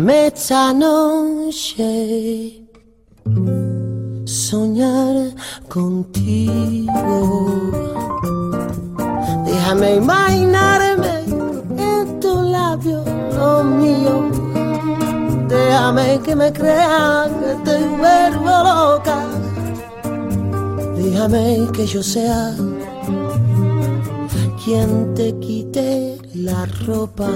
Déjame esta noche soñar contigo. Déjame imaginarme en tu labio, lo mío. Déjame que me crea que te vuelvo loca. Déjame que yo sea quien te quite la ropa.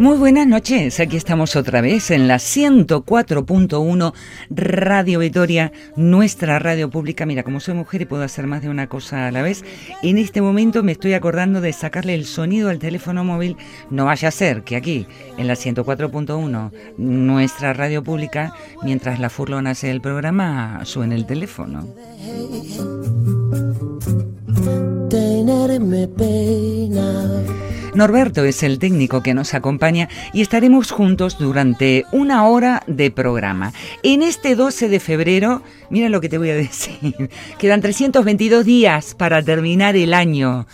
Muy buenas noches, aquí estamos otra vez en la 104.1 Radio Vitoria, nuestra radio pública. Mira, como soy mujer y puedo hacer más de una cosa a la vez, en este momento me estoy acordando de sacarle el sonido al teléfono móvil. No vaya a ser que aquí, en la 104.1, nuestra radio pública, mientras la Furlón hace el programa, suene el teléfono. Tenerme Norberto es el técnico que nos acompaña y estaremos juntos durante una hora de programa. En este 12 de febrero, mira lo que te voy a decir, quedan 322 días para terminar el año.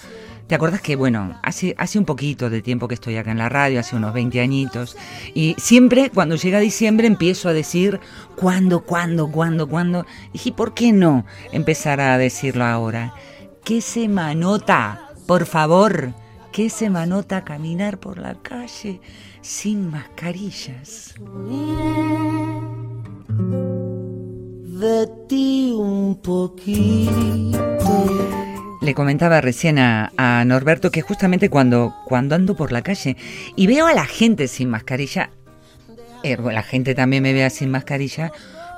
¿Te acuerdas que, bueno, hace, hace un poquito de tiempo que estoy acá en la radio, hace unos 20 añitos, y siempre cuando llega diciembre empiezo a decir, ¿cuándo, cuándo, cuándo, cuándo? Y ¿por qué no empezar a decirlo ahora? ¿Qué semanota? Por favor qué se manota caminar por la calle sin mascarillas. De ti un poquito. Le comentaba recién a, Norberto que justamente cuando, cuando ando por la calle y veo a la gente sin mascarilla, eh, la gente también me vea sin mascarilla,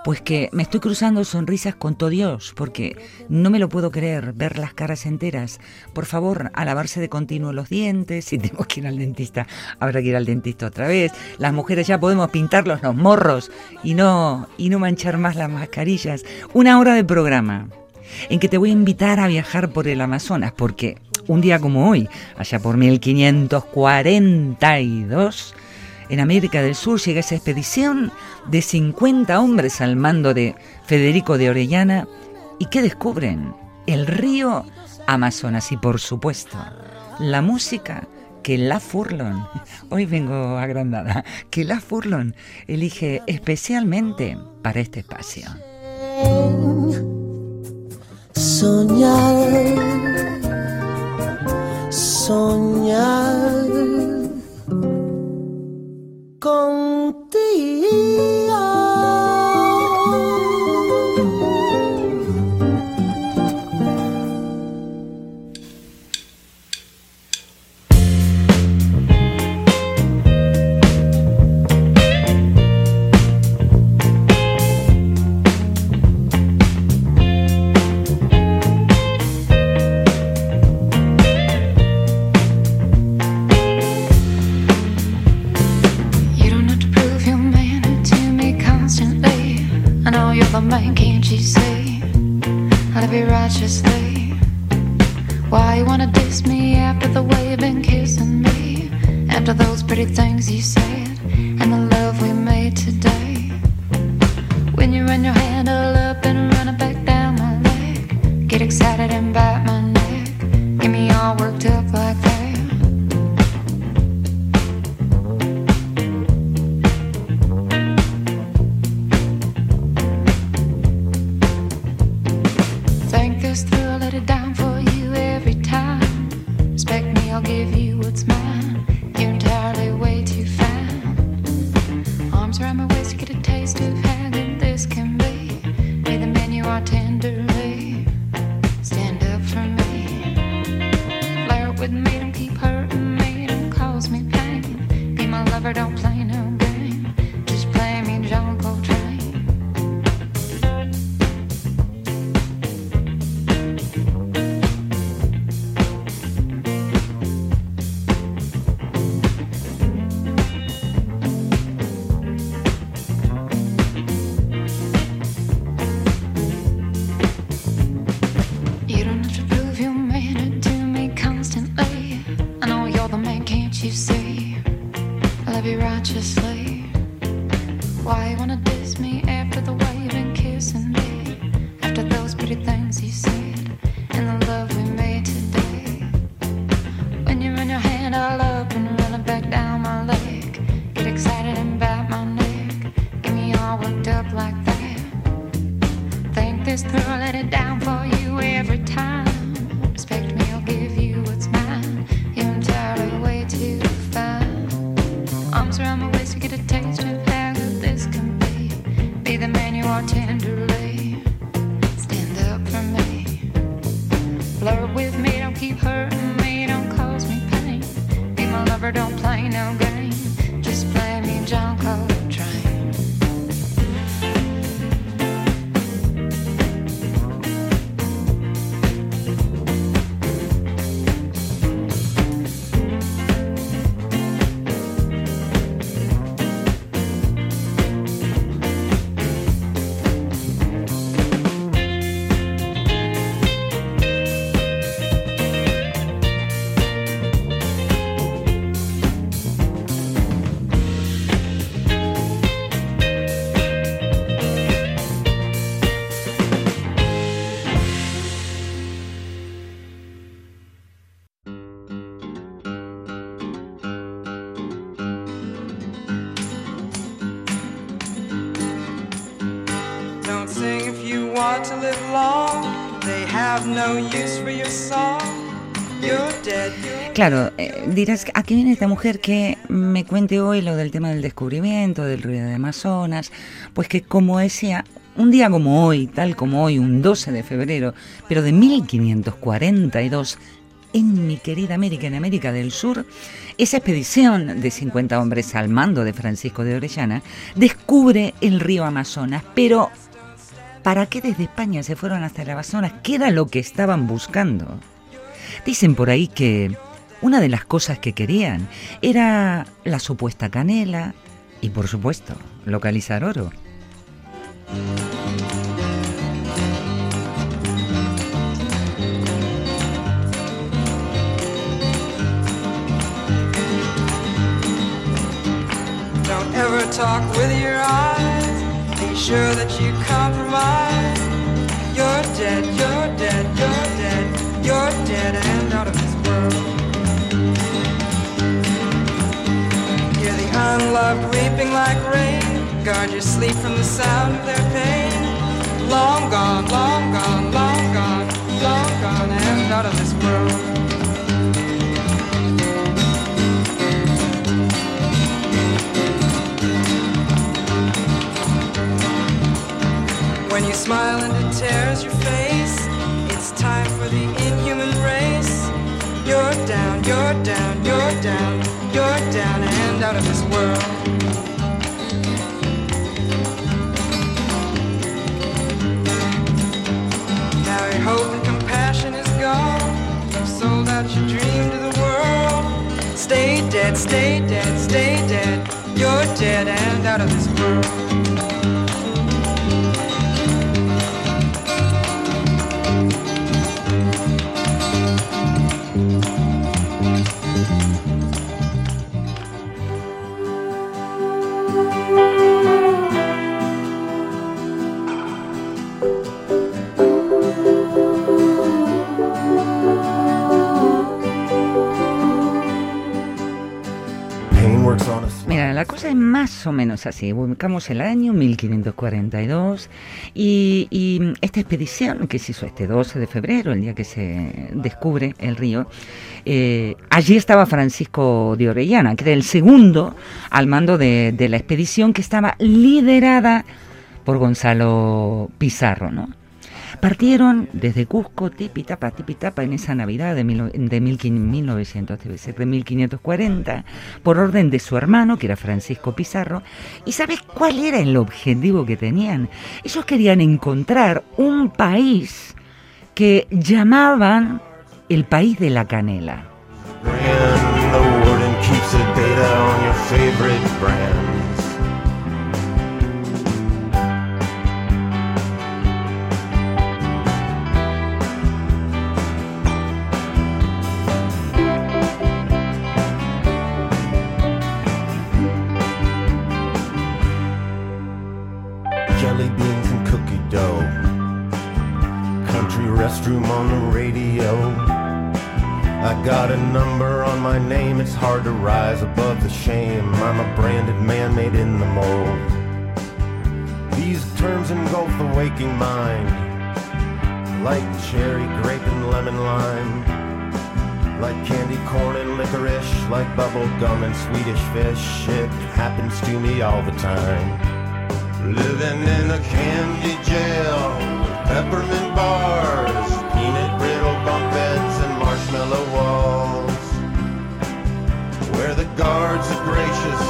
pues que me estoy cruzando sonrisas con todo Dios, porque no me lo puedo creer, ver las caras enteras. Por favor, a lavarse de continuo los dientes, si tengo que ir al dentista, habrá que ir al dentista otra vez. Las mujeres ya podemos pintarlos los morros y no, y no manchar más las mascarillas. Una hora de programa en que te voy a invitar a viajar por el Amazonas, porque un día como hoy, allá por 1542, en América del Sur llega esa expedición de 50 hombres al mando de Federico de Orellana y ¿qué descubren? El río Amazonas y por supuesto la música que La Furlon, hoy vengo agrandada, que La Furlon elige especialmente para este espacio. Soñar, soñar contigo. say? how to be righteously. Why you wanna diss me after the way you've been kissing me? After those pretty things you said and the love we made today. When you run your hand, alone. Don't play no game. Claro, eh, dirás, ¿a qué viene esta mujer que me cuente hoy lo del tema del descubrimiento, del río de Amazonas? Pues que como decía, un día como hoy, tal como hoy, un 12 de febrero, pero de 1542, en mi querida América, en América del Sur, esa expedición de 50 hombres al mando de Francisco de Orellana descubre el río Amazonas, pero ¿para qué desde España se fueron hasta el Amazonas? ¿Qué era lo que estaban buscando? Dicen por ahí que una de las cosas que querían era la supuesta canela y por supuesto localizar oro. Don't ever talk with your eyes. Be sure that you compromise. You're dead, you're dead, you're dead, you're dead and out of this world. Unloved weeping like rain. Guard your sleep from the sound of their pain. Long gone, long gone, long gone, long gone and out of this world. When you smile and it tears your face, it's time for the inhuman race. You're down, you're down, you're down, you're down and out of this world. Now your hope and compassion is gone. You've sold out your dream to the world. Stay dead, stay dead, stay dead. You're dead and out of this world. O menos así. Buscamos el año 1542 y, esta expedición que se hizo este 12 de febrero, el día que se descubre el río, eh, allí estaba Francisco de Orellana, que era el segundo al mando de, de la expedición que estaba liderada por Gonzalo Pizarro, ¿no? Partieron desde Cusco, Tipitapa, Tipitapa, en esa Navidad de, mil, de 1900, debe ser de 1540, por orden de su hermano, que era Francisco Pizarro. ¿Y sabes cuál era el objetivo que tenían? Ellos querían encontrar un país que llamaban el país de la canela. Radio. I got a number on my name, it's hard to rise above the shame. I'm a branded man made in the mold. These terms engulf the waking mind, like cherry, grape, and lemon lime. Like candy corn and licorice, like bubble gum and Swedish fish. It happens to me all the time. Living in a candy jail, with peppermint bars, guards are gracious.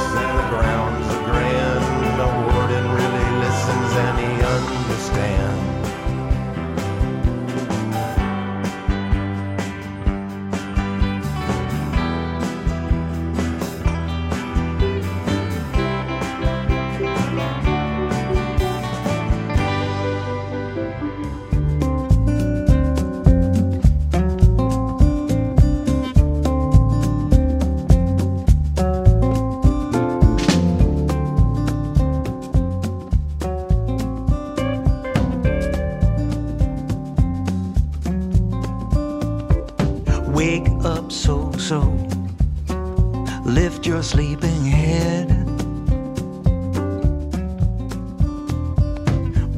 Your sleeping head.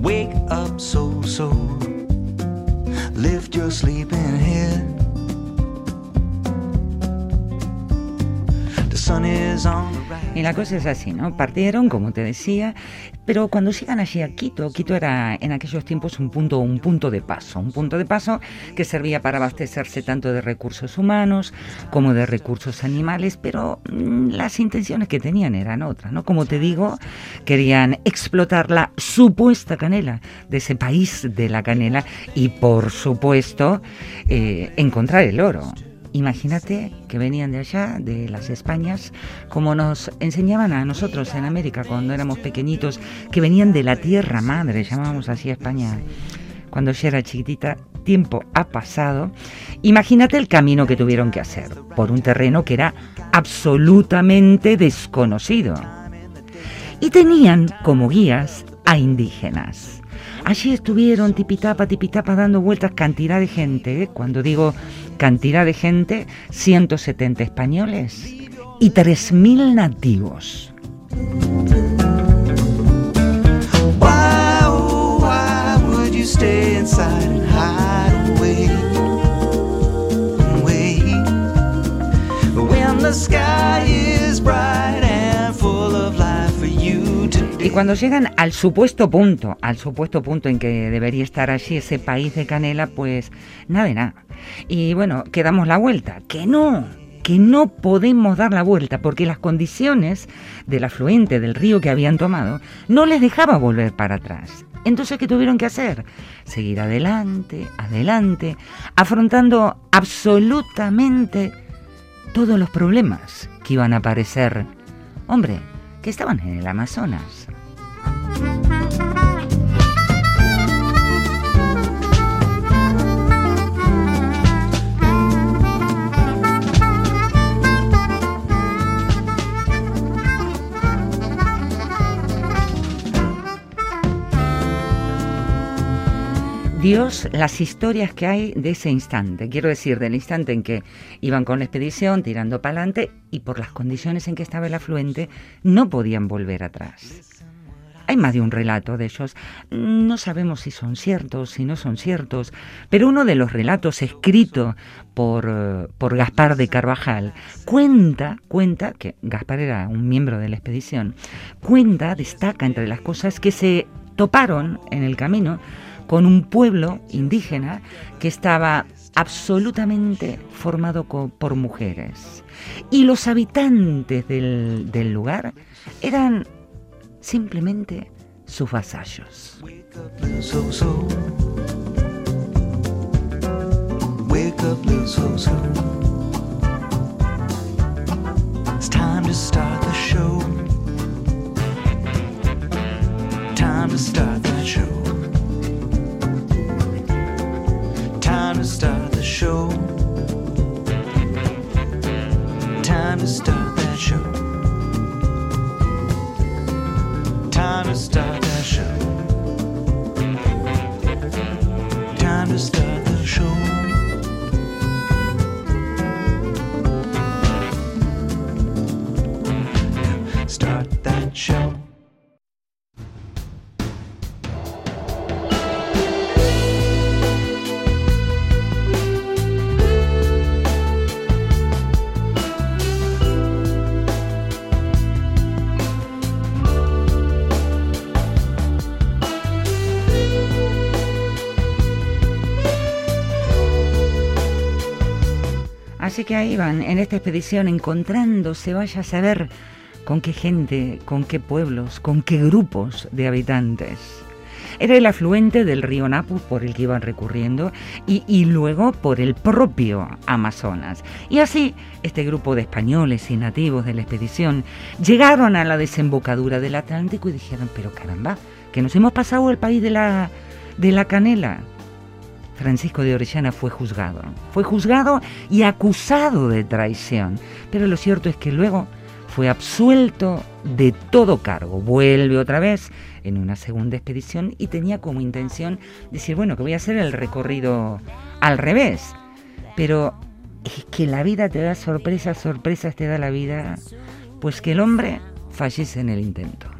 Wake up so so. Lift your sleeping head. The sun is on the. Y la cosa es así, ¿no? Partieron, como te decía, pero cuando llegan allí a Quito, Quito era en aquellos tiempos un punto, un punto de paso, un punto de paso que servía para abastecerse tanto de recursos humanos como de recursos animales, pero mm, las intenciones que tenían eran otras, ¿no? Como te digo, querían explotar la supuesta canela de ese país de la canela y, por supuesto, eh, encontrar el oro. Imagínate que venían de allá, de las Españas, como nos enseñaban a nosotros en América cuando éramos pequeñitos, que venían de la tierra madre, llamábamos así España cuando yo era chiquitita, tiempo ha pasado. Imagínate el camino que tuvieron que hacer por un terreno que era absolutamente desconocido. Y tenían como guías a indígenas. Allí estuvieron tipitapa, tipitapa dando vueltas cantidad de gente. ¿eh? Cuando digo cantidad de gente, 170 españoles y 3.000 nativos. Oh, the sky is bright Y cuando llegan al supuesto punto, al supuesto punto en que debería estar allí ese país de Canela, pues nada de nada. Y bueno, que damos la vuelta, que no, que no podemos dar la vuelta porque las condiciones del afluente del río que habían tomado no les dejaba volver para atrás. Entonces, ¿qué tuvieron que hacer? Seguir adelante, adelante, afrontando absolutamente todos los problemas que iban a aparecer. Hombre, que estaban en el Amazonas. Dios, las historias que hay de ese instante, quiero decir, del instante en que iban con la expedición tirando para adelante y por las condiciones en que estaba el afluente, no podían volver atrás. Hay más de un relato de ellos. No sabemos si son ciertos, si no son ciertos, pero uno de los relatos escrito por, por Gaspar de Carvajal cuenta, cuenta, que Gaspar era un miembro de la expedición, cuenta, destaca entre las cosas que se toparon en el camino con un pueblo indígena que estaba absolutamente formado por mujeres. Y los habitantes del, lugar eran simplemente sus vasallos. Time to start the show. Time to start the show. Time to start that show. Time to start que ahí van, en esta expedición, encontrándose, vaya a saber con qué gente, con qué pueblos, con qué grupos de habitantes. Era el afluente del río Napu por el que iban recurriendo y, y luego por el propio Amazonas. Y así, este grupo de españoles y nativos de la expedición llegaron a la desembocadura del Atlántico y dijeron, pero caramba, que nos hemos pasado el país de la, de la canela. Francisco de Orellana fue juzgado. Fue juzgado y acusado de traición. Pero lo cierto es que luego fue absuelto de todo cargo. Vuelve otra vez en una segunda expedición y tenía como intención decir, bueno, que voy a hacer el recorrido al revés. Pero es que la vida te da sorpresas, sorpresas te da la vida, pues que el hombre fallece en el intento.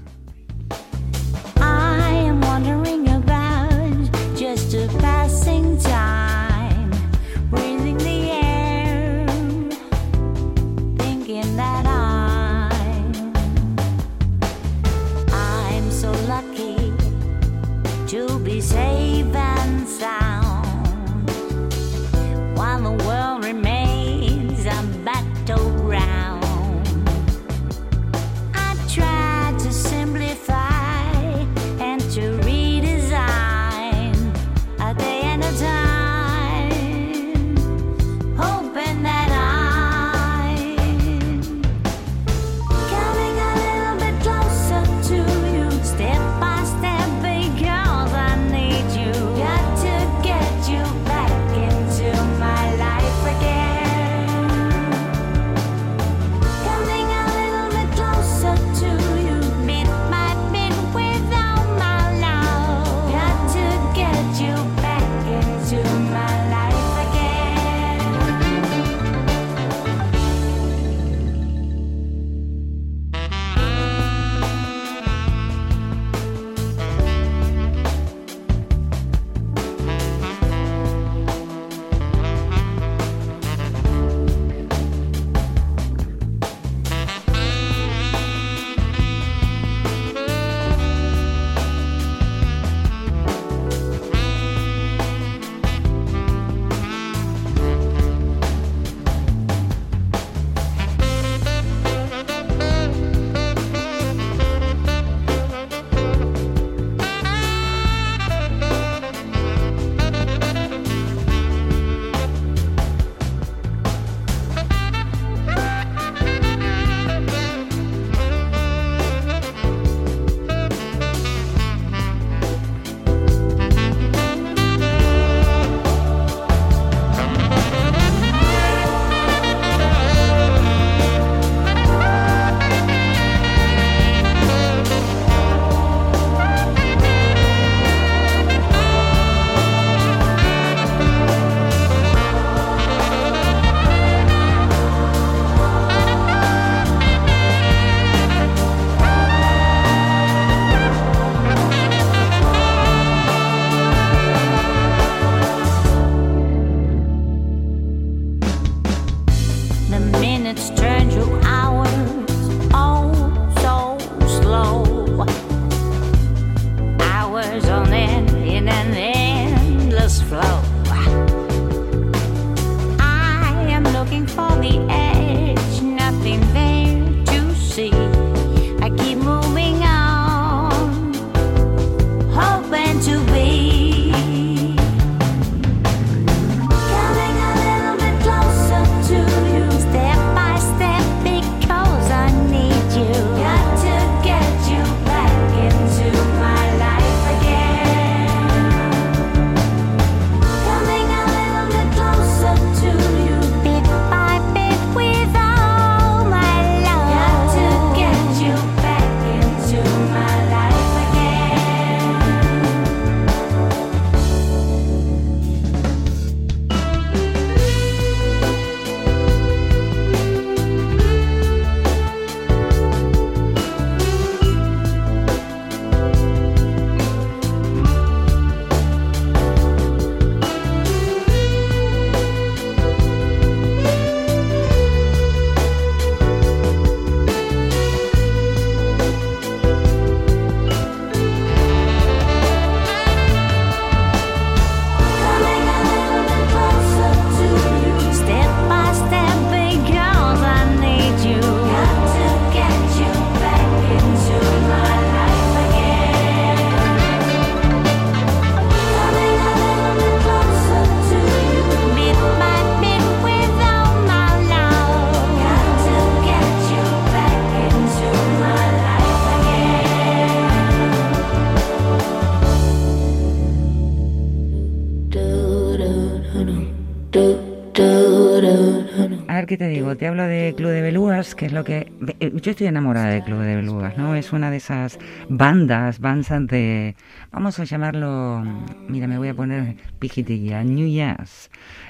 Que es lo que... eh, Yo estoy enamorada de Club de Belugas, ¿no? Es una de esas bandas, bandas de... Vamos a llamarlo... Mira, me voy a poner pijitilla, New Jazz.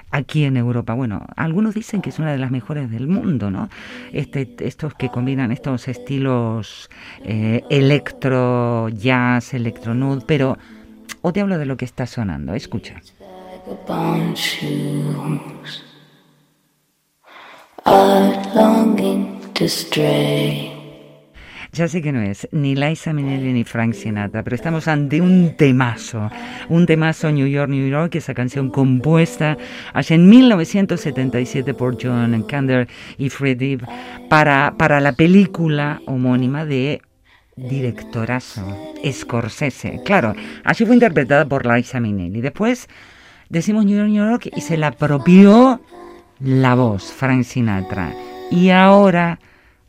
Aquí en Europa, bueno, algunos dicen que es una de las mejores del mundo, ¿no? Este, estos que combinan estos estilos eh, electro, jazz, electronud, pero o te hablo de lo que está sonando, escucha. To. Ya sé que no es ni Liza Minnelli ni Frank Sinatra, pero estamos ante un temazo, un temazo New York, New York, esa canción compuesta allá en 1977 por John Kander y Freddie para, para la película homónima de directorazo, Scorsese. Claro, así fue interpretada por Liza Minnelli. Después decimos New York, New York y se la apropió la voz, Frank Sinatra. Y ahora,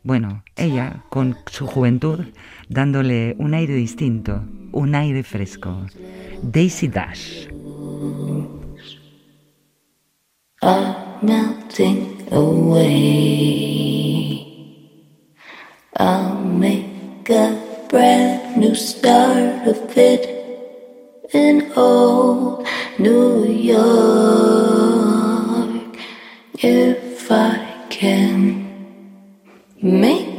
bueno, ella con su juventud dándole un aire distinto, un aire fresco. Daisy Dash. melting away. I'll make a brand new start of it in old New York if I can make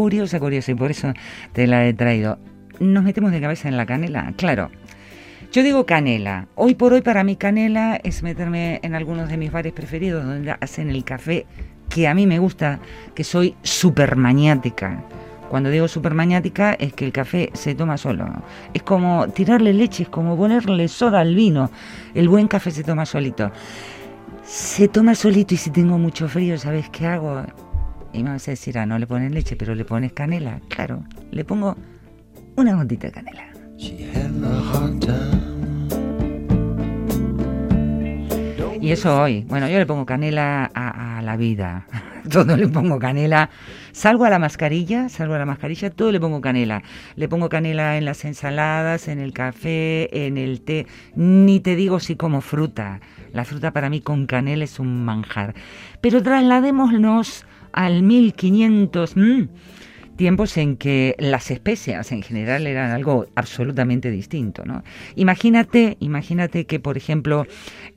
curiosa, curiosa, y por eso te la he traído. ¿Nos metemos de cabeza en la canela? Claro. Yo digo canela. Hoy por hoy para mí canela es meterme en algunos de mis bares preferidos donde hacen el café que a mí me gusta, que soy súper maniática. Cuando digo súper maniática es que el café se toma solo. Es como tirarle leche, es como ponerle soda al vino. El buen café se toma solito. Se toma solito y si tengo mucho frío, ¿sabes qué hago? Y me vas a decir, ah, no le pones leche, pero le pones canela. Claro, le pongo una gotita de canela. Y eso hoy. Bueno, yo le pongo canela a, a la vida. Todo le pongo canela. Salgo a la mascarilla, salgo a la mascarilla, todo le pongo canela. Le pongo canela en las ensaladas, en el café, en el té. Ni te digo si como fruta. La fruta para mí con canela es un manjar. Pero trasladémonos al 1500. mm, tiempos en que las especias en general eran algo absolutamente distinto, ¿no? Imagínate, imagínate que, por ejemplo,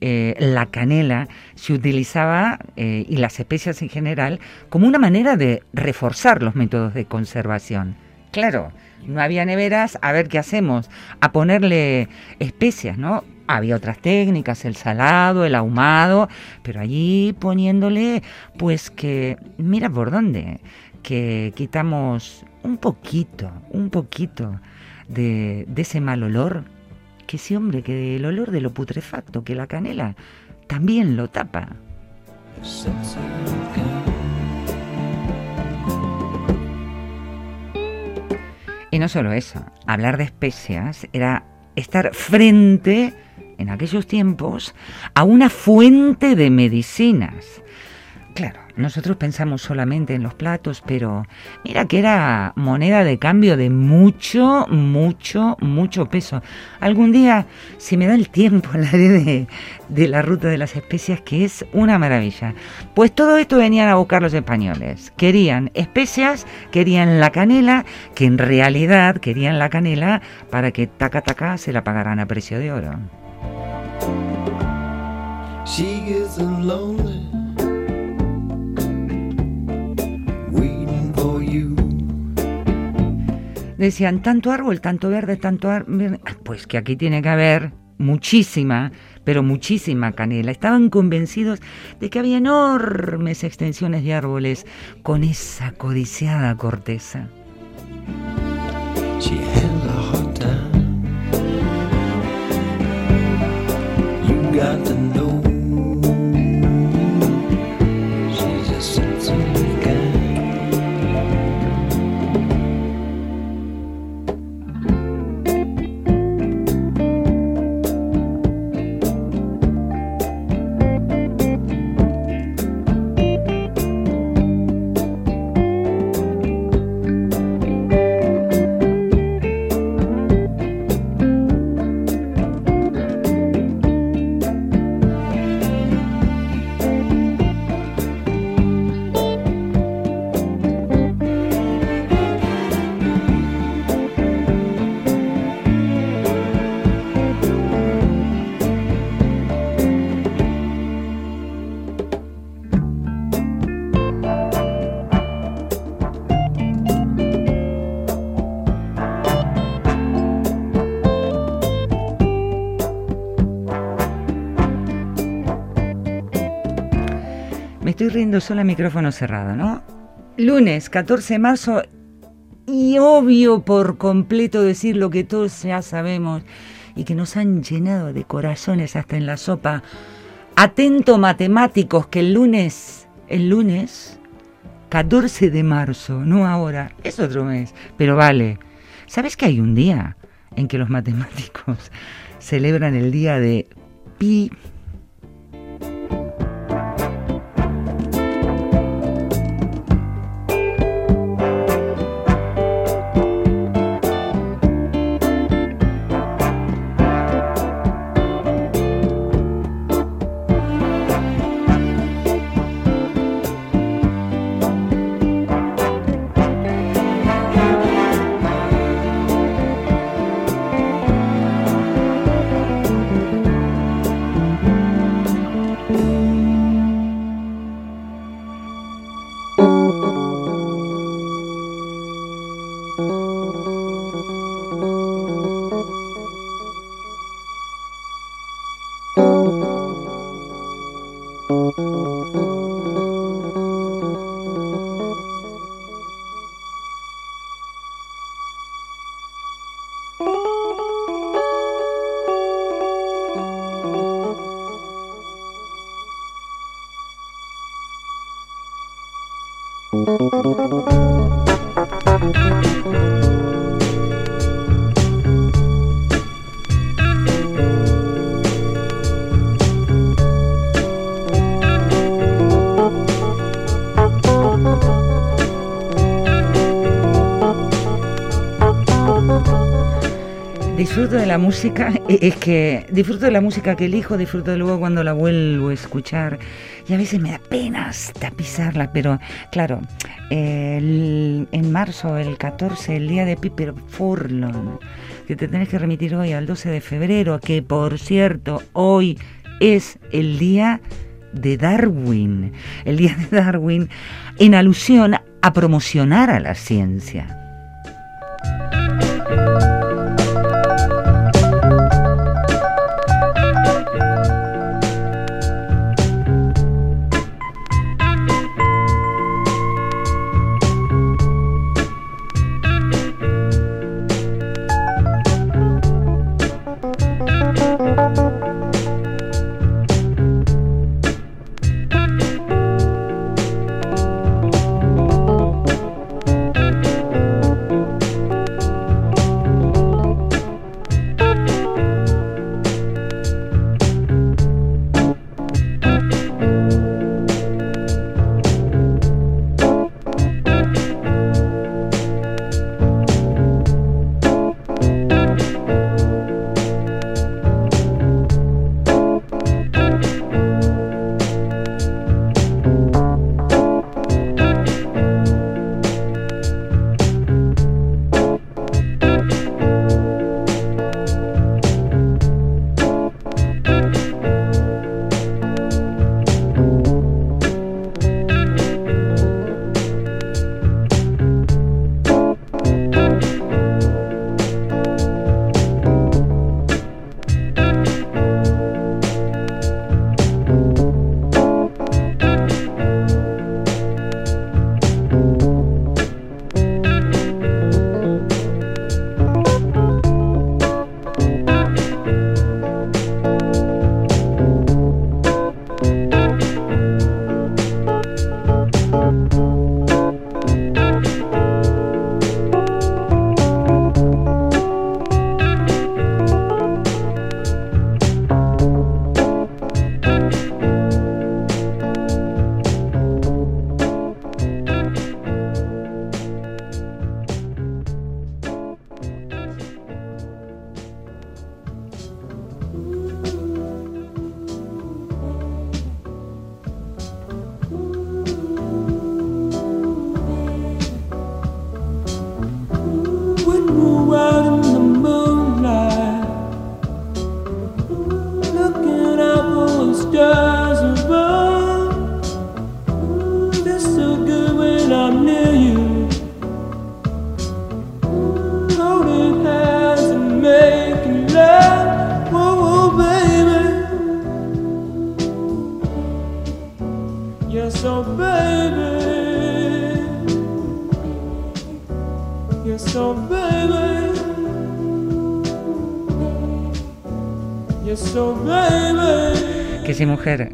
eh, la canela se utilizaba eh, y las especias en general como una manera de reforzar los métodos de conservación. Claro, no había neveras, a ver qué hacemos, a ponerle especias, ¿no? Había otras técnicas, el salado, el ahumado, pero allí poniéndole, pues que, mira por dónde, que quitamos un poquito, un poquito de, ese mal olor, que sí, hombre, que el olor de lo putrefacto, que la canela también lo tapa. Y no solo eso, hablar de especias era estar frente, en aquellos tiempos, a una fuente de medicinas. Claro, nosotros pensamos solamente en los platos, pero mira que era moneda de cambio de mucho, mucho, mucho peso. Algún día, si me da el tiempo, hablaré de, de la ruta de las especias, que es una maravilla. Pues todo esto venían a buscar los españoles. Querían especias, querían la canela, que en realidad querían la canela para que taca taca se la pagaran a precio de oro. She gets lonely waiting for you. Decían, tanto árbol, tanto verde, tanto árbol. Pues que aquí tiene que haber muchísima, pero muchísima canela. Estaban convencidos de que había enormes extensiones de árboles con esa codiciada corteza. She estoy riendo sola a micrófono cerrado, ¿no? Lunes 14 de marzo y obvio por completo decir lo que todos ya sabemos y que nos han llenado de corazones hasta en la sopa. Atento matemáticos que el lunes, el lunes 14 de marzo, no ahora, es otro mes, pero vale. ¿Sabes que hay un día en que los matemáticos celebran el día de pi? Disfruto de la música, e- es que disfruto de la música que elijo, disfruto luego cuando la vuelvo a escuchar y a veces me da pena hasta pisarla, pero claro, el- en marzo, el 14, el día de Piper Furlong, que te tenés que remitir hoy al 12 de febrero, que por cierto, hoy es el día de Darwin, el día de Darwin en alusión a promocionar a la ciencia.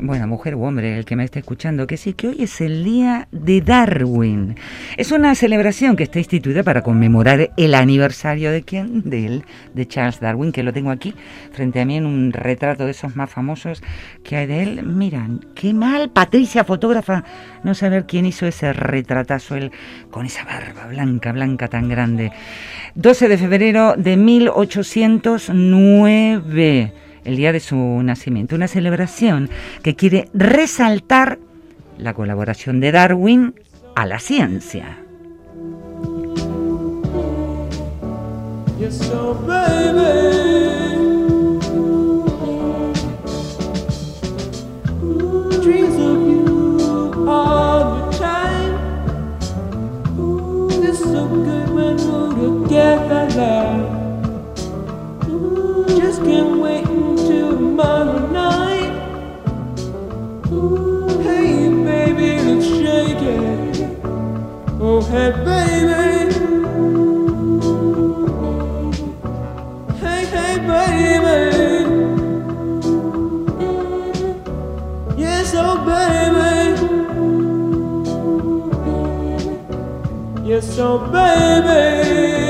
Bueno, mujer u hombre, el que me está escuchando, que sí, que hoy es el Día de Darwin. Es una celebración que está instituida para conmemorar el aniversario de quién? De él, de Charles Darwin, que lo tengo aquí frente a mí en un retrato de esos más famosos que hay de él. Miran, qué mal, Patricia, fotógrafa, no saber quién hizo ese retratazo, él con esa barba blanca, blanca tan grande. 12 de febrero de 1809 el día de su nacimiento, una celebración que quiere resaltar la colaboración de Darwin a la ciencia. Just tomorrow night. Ooh, hey baby, let's shake it. Oh hey baby. Hey, hey, baby. Yes, oh, baby. Yes, oh, baby.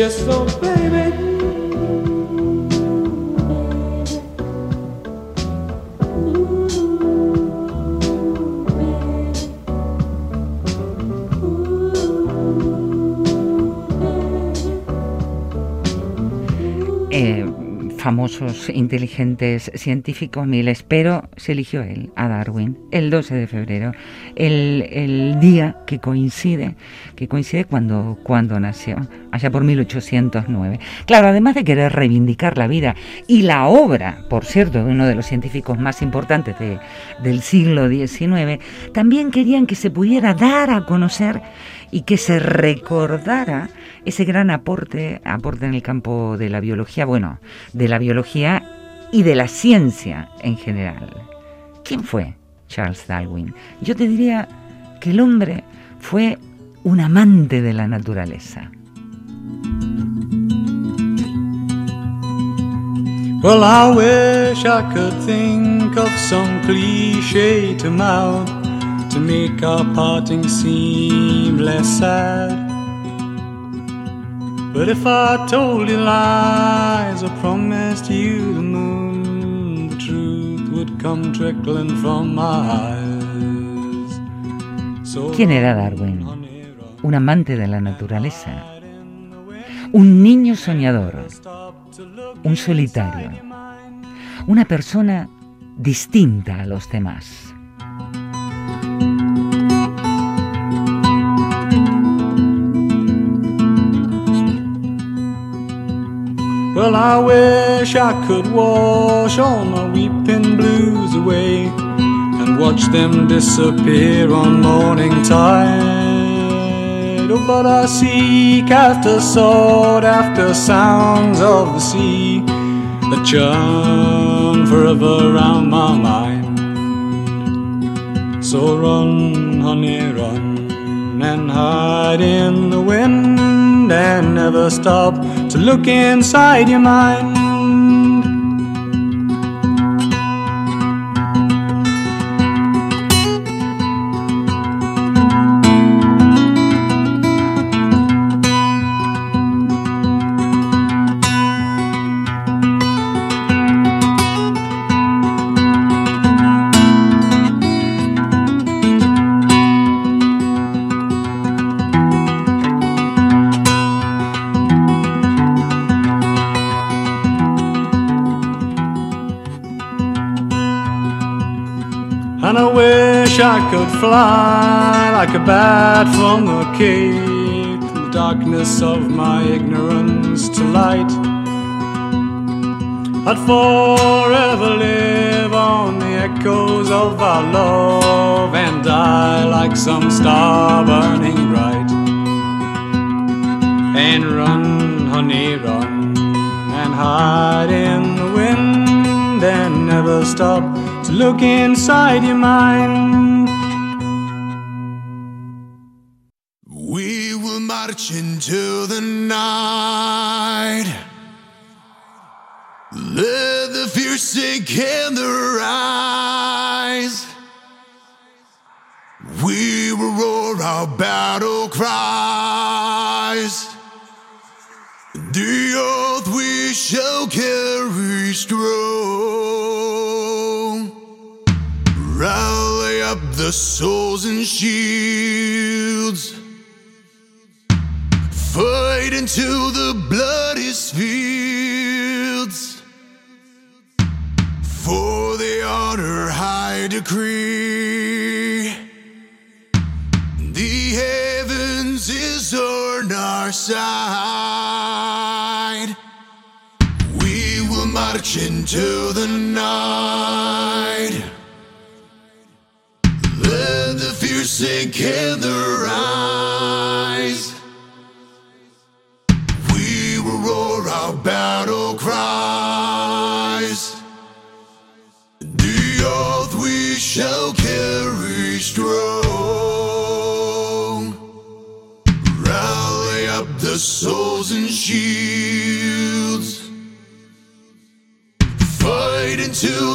just don't inteligentes científicos, miles, pero se eligió él, a Darwin, el 12 de febrero, el, el día que coincide, que coincide cuando, cuando nació, allá por 1809. Claro, además de querer reivindicar la vida y la obra, por cierto, de uno de los científicos más importantes de- del siglo XIX, también querían que se pudiera dar a conocer y que se recordara ese gran aporte, aporte en el campo de la biología, bueno, de la biología y de la ciencia en general. ¿Quién fue Charles Darwin? Yo te diría que el hombre fue un amante de la naturaleza. Well, I wish I could think of some cliche to mouth to make our parting seem less sad. But if I told you lies, I promised you the moon, the truth would come trickling from my eyes. So ¿Quién era Darwin? Un amante de la naturaleza. Un niño soñador. Un solitario. Una persona distinta a los demás. Well, I wish I could wash all my weeping blues away and watch them disappear on morning tide. Oh, but I seek after sought after sounds of the sea that churn forever round my mind. So run, honey, run and hide in the wind and never stop to look inside your mind. Could fly like a bat from the cave to the darkness of my ignorance to light. I'd forever live on the echoes of our love and die like some star burning bright. And run, honey, run, and hide in the wind and never stop to look inside your mind. We will roar our battle cries. The oath we shall carry strong. Rally up the souls and shields. Fight into the bloodiest fields. For the honor high decree. Is on our side. We will march into the night. Let the fear sink in their eyes. We will roar our battle souls and shields. Fight into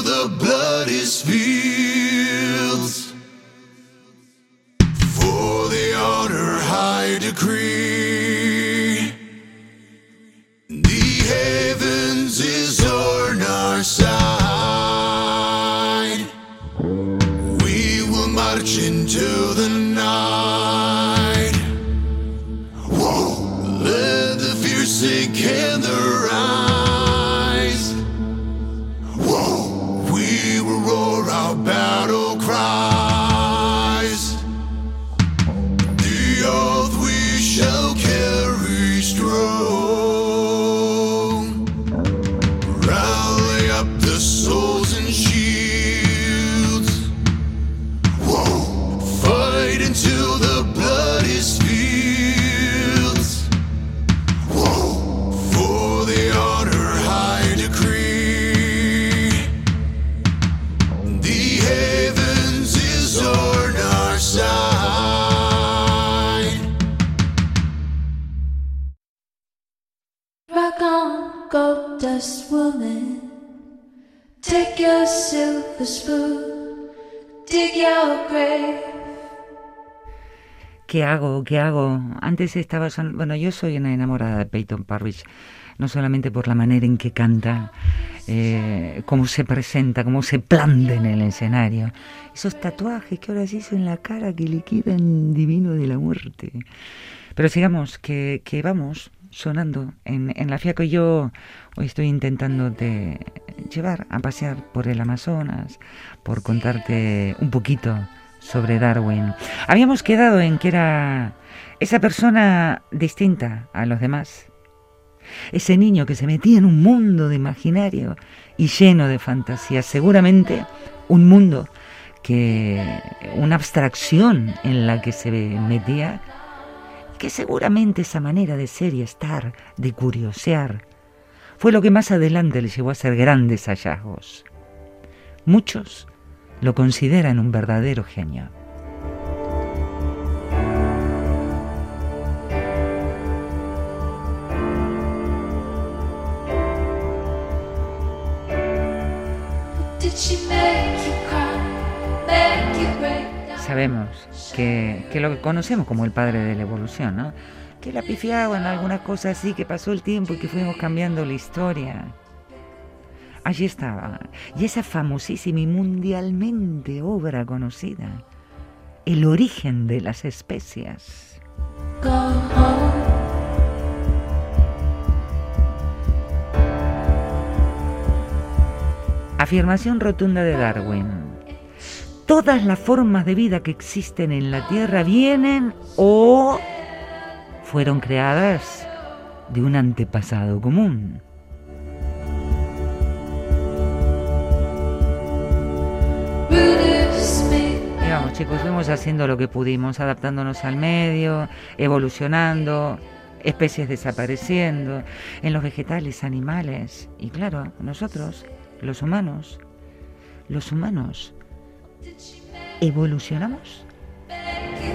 ¿Qué hago? ¿Qué hago? Antes estaba... Bueno, yo soy una enamorada de Peyton Parrish, no solamente por la manera en que canta, eh, cómo se presenta, cómo se planta en el escenario. Esos tatuajes que ahora se hizo en la cara que le quedan divino de la muerte. Pero sigamos, que, vamos sonando en, en la fiaca. Yo hoy estoy intentando de llevar a pasear por el Amazonas, por contarte un poquito sobre Darwin. Habíamos quedado en que era esa persona distinta a los demás. Ese niño que se metía en un mundo de imaginario y lleno de fantasía. Seguramente un mundo que. una abstracción en la que se metía. Que seguramente esa manera de ser y estar, de curiosear, fue lo que más adelante le llevó a hacer grandes hallazgos. Muchos lo consideran un verdadero genio. Sabemos que, que lo que conocemos como el padre de la evolución, ¿no? Que la pifiaba en algunas cosas así, que pasó el tiempo y que fuimos cambiando la historia. Allí estaba. Y esa famosísima y mundialmente obra conocida, El origen de las especias. Afirmación rotunda de Darwin. todas las formas de vida que existen en la Tierra vienen o fueron creadas de un antepasado común. Y vamos chicos, fuimos haciendo lo que pudimos, adaptándonos al medio, evolucionando, especies desapareciendo, en los vegetales, animales, y claro, nosotros, los humanos, los humanos, evolucionamos.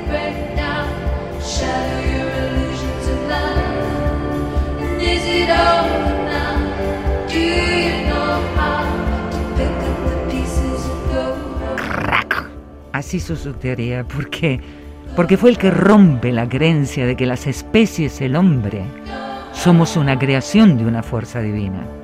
break down, Así hizo su teoría, ¿por qué? Porque fue el que rompe la creencia de que las especies, el hombre, somos una creación de una fuerza divina.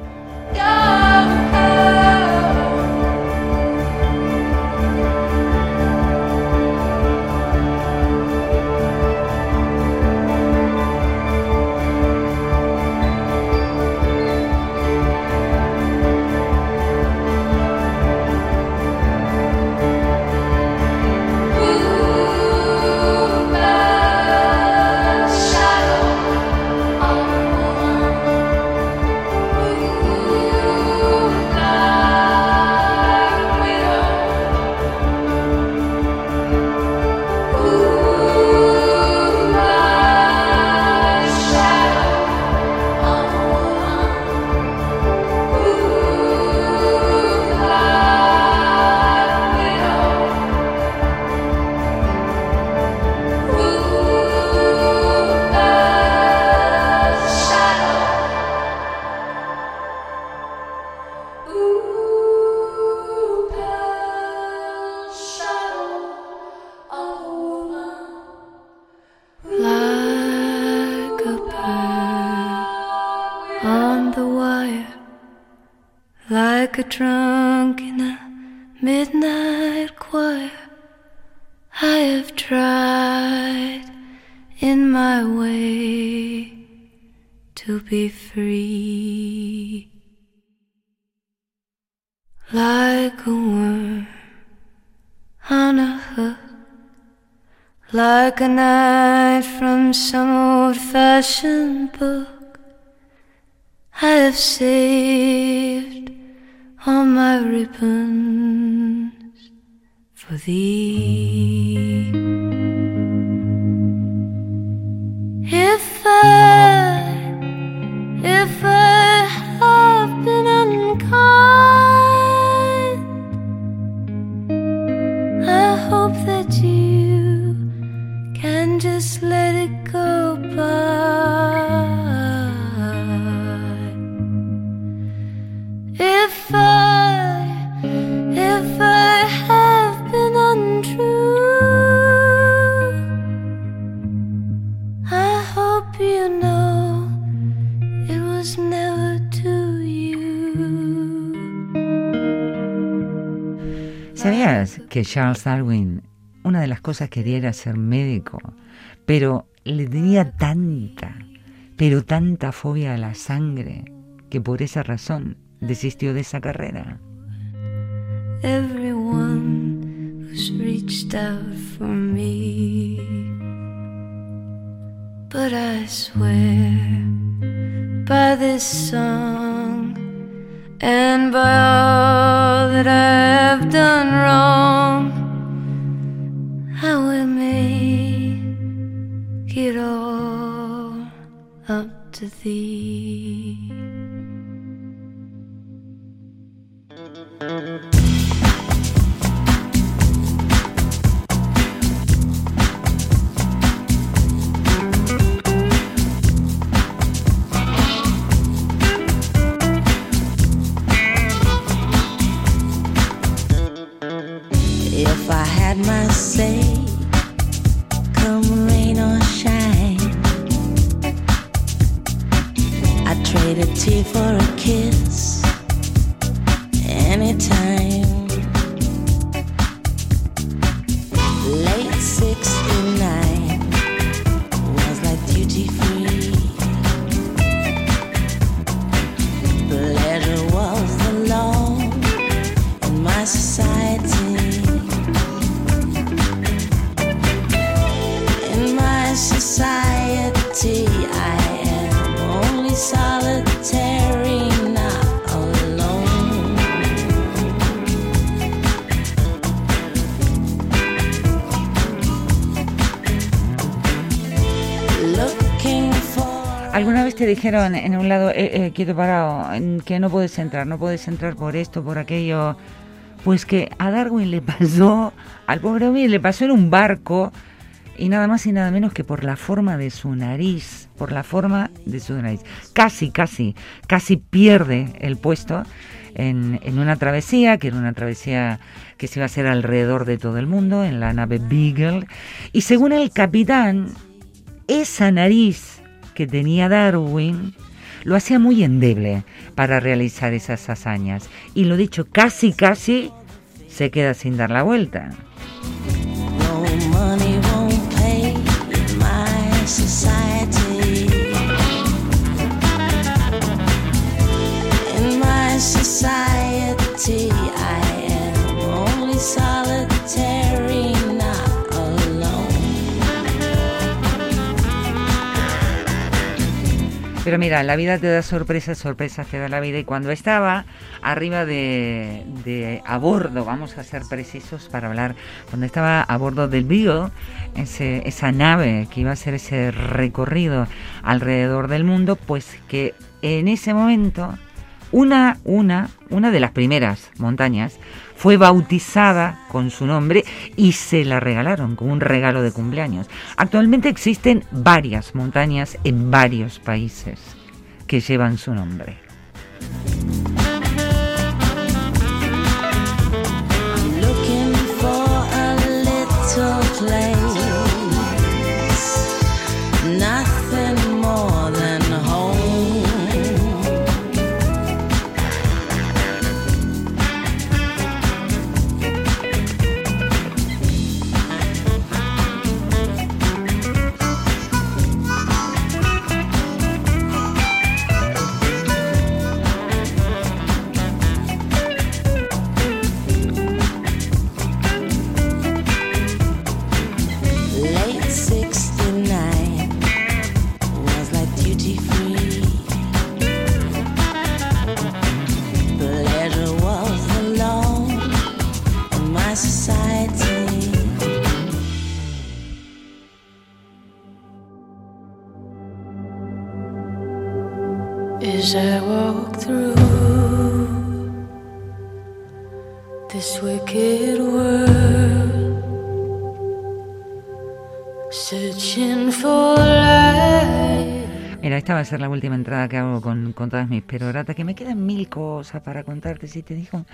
Like a knight from some old fashioned book. I have saved all my ribbons for thee. Que Charles Darwin, una de las cosas que quería era ser médico, pero le tenía tanta, pero tanta fobia a la sangre, que por esa razón desistió de esa carrera? everyone who's reached out for me. But I swear by this song and by all that I have done wrong, I will make it all up to thee. my say. Come rain or shine. I trade a tear for a kiss. Anytime. Society. I am only solitary, ¿Alguna vez te dijeron en un lado, eh, eh, quieto parado, que no puedes entrar, no puedes entrar por esto, por aquello? Pues que a Darwin le pasó, al pobre hombre le pasó en un barco, y nada más y nada menos que por la forma de su nariz, por la forma de su nariz. Casi, casi, casi pierde el puesto en, una travesía, que era una travesía que se iba a hacer alrededor de todo el mundo, en la nave Beagle, y según el capitán, esa nariz que tenía Darwin lo hacía muy endeble para realizar esas hazañas. Y lo dicho, casi, casi se queda sin dar la vuelta. no society. In my society, I am only solitary, Pero mira, la vida te da sorpresas, sorpresas te da la vida. Y cuando estaba arriba de, de- a bordo, vamos a ser precisos para hablar, cuando estaba a bordo del Beagle, ese, esa nave que iba a hacer ese recorrido alrededor del mundo, pues que en ese momento una, una, una de las primeras montañas fue bautizada con su nombre y se la regalaron como un regalo de cumpleaños. Actualmente existen varias montañas en varios países que llevan su nombre. Va a ser la última entrada que hago con, con todas mis peroratas, que me quedan mil cosas para contarte. Si te dijo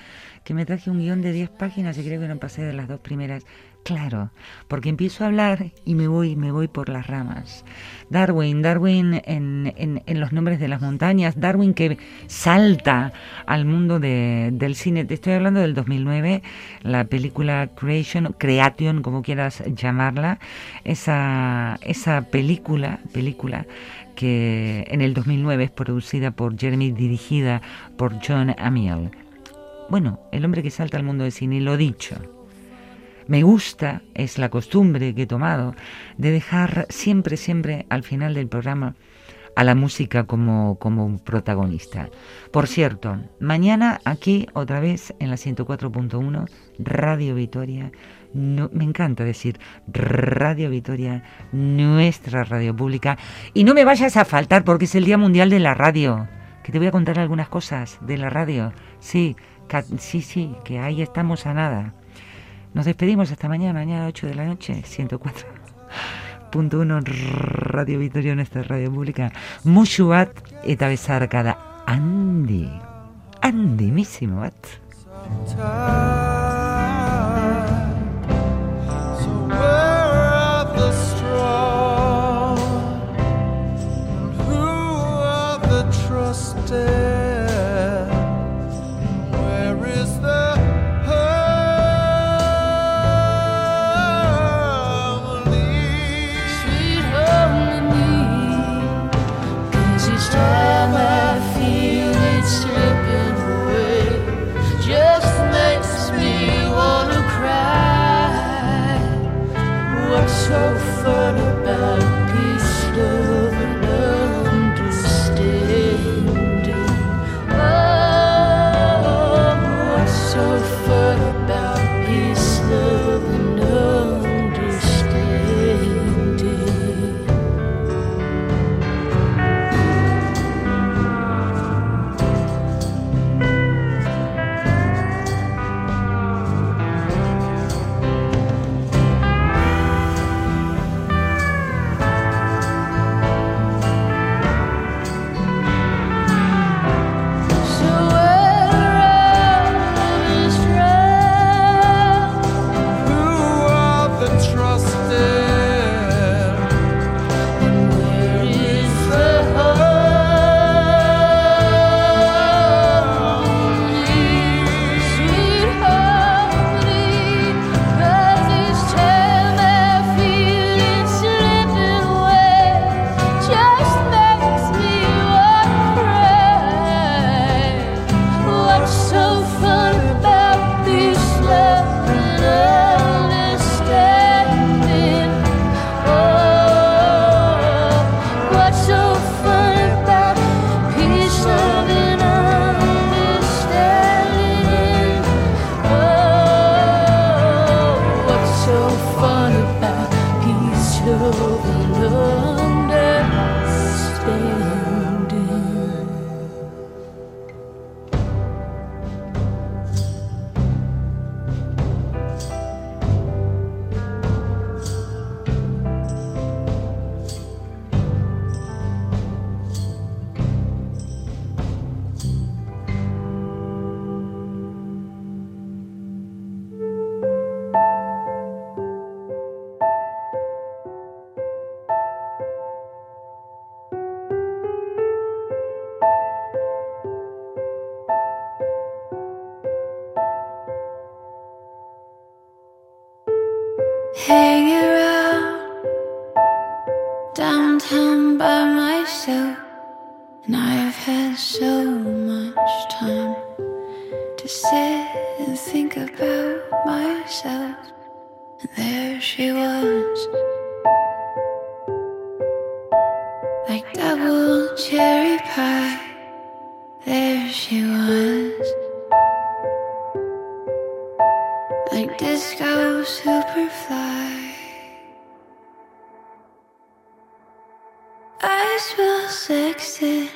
que me traje un guion de 10 páginas y creo que no pasé de las dos primeras. Claro, porque empiezo a hablar y me voy, me voy por las ramas. Darwin, Darwin en, en- en los nombres de las montañas, Darwin que salta al mundo de- del cine. Te estoy hablando del 2009, la película Creation, Creation, como quieras llamarla, esa, esa película, película que en el 2009 es producida por Jeremy, dirigida por John Amiel. Bueno, el hombre que salta al mundo del cine, lo dicho. Me gusta, es la costumbre que he tomado, de dejar siempre, siempre al final del programa a la música como, como protagonista. Por cierto, mañana aquí otra vez en la 104.1 Radio Vitoria. No, me encanta decir Radio Vitoria, nuestra radio pública. Y no me vayas a faltar porque es el Día Mundial de la Radio. Que te voy a contar algunas cosas de la radio. Sí, ca- sí, sí, que ahí estamos a nada. Nos despedimos hasta mañana, mañana 8 de la noche, 104.1 Radio Vitoria, nuestra radio pública. Mucho bat eta bezarkada handi, handimísimo bat. There she was, like double cherry pie. There she was, like disco superfly. I smell sexy.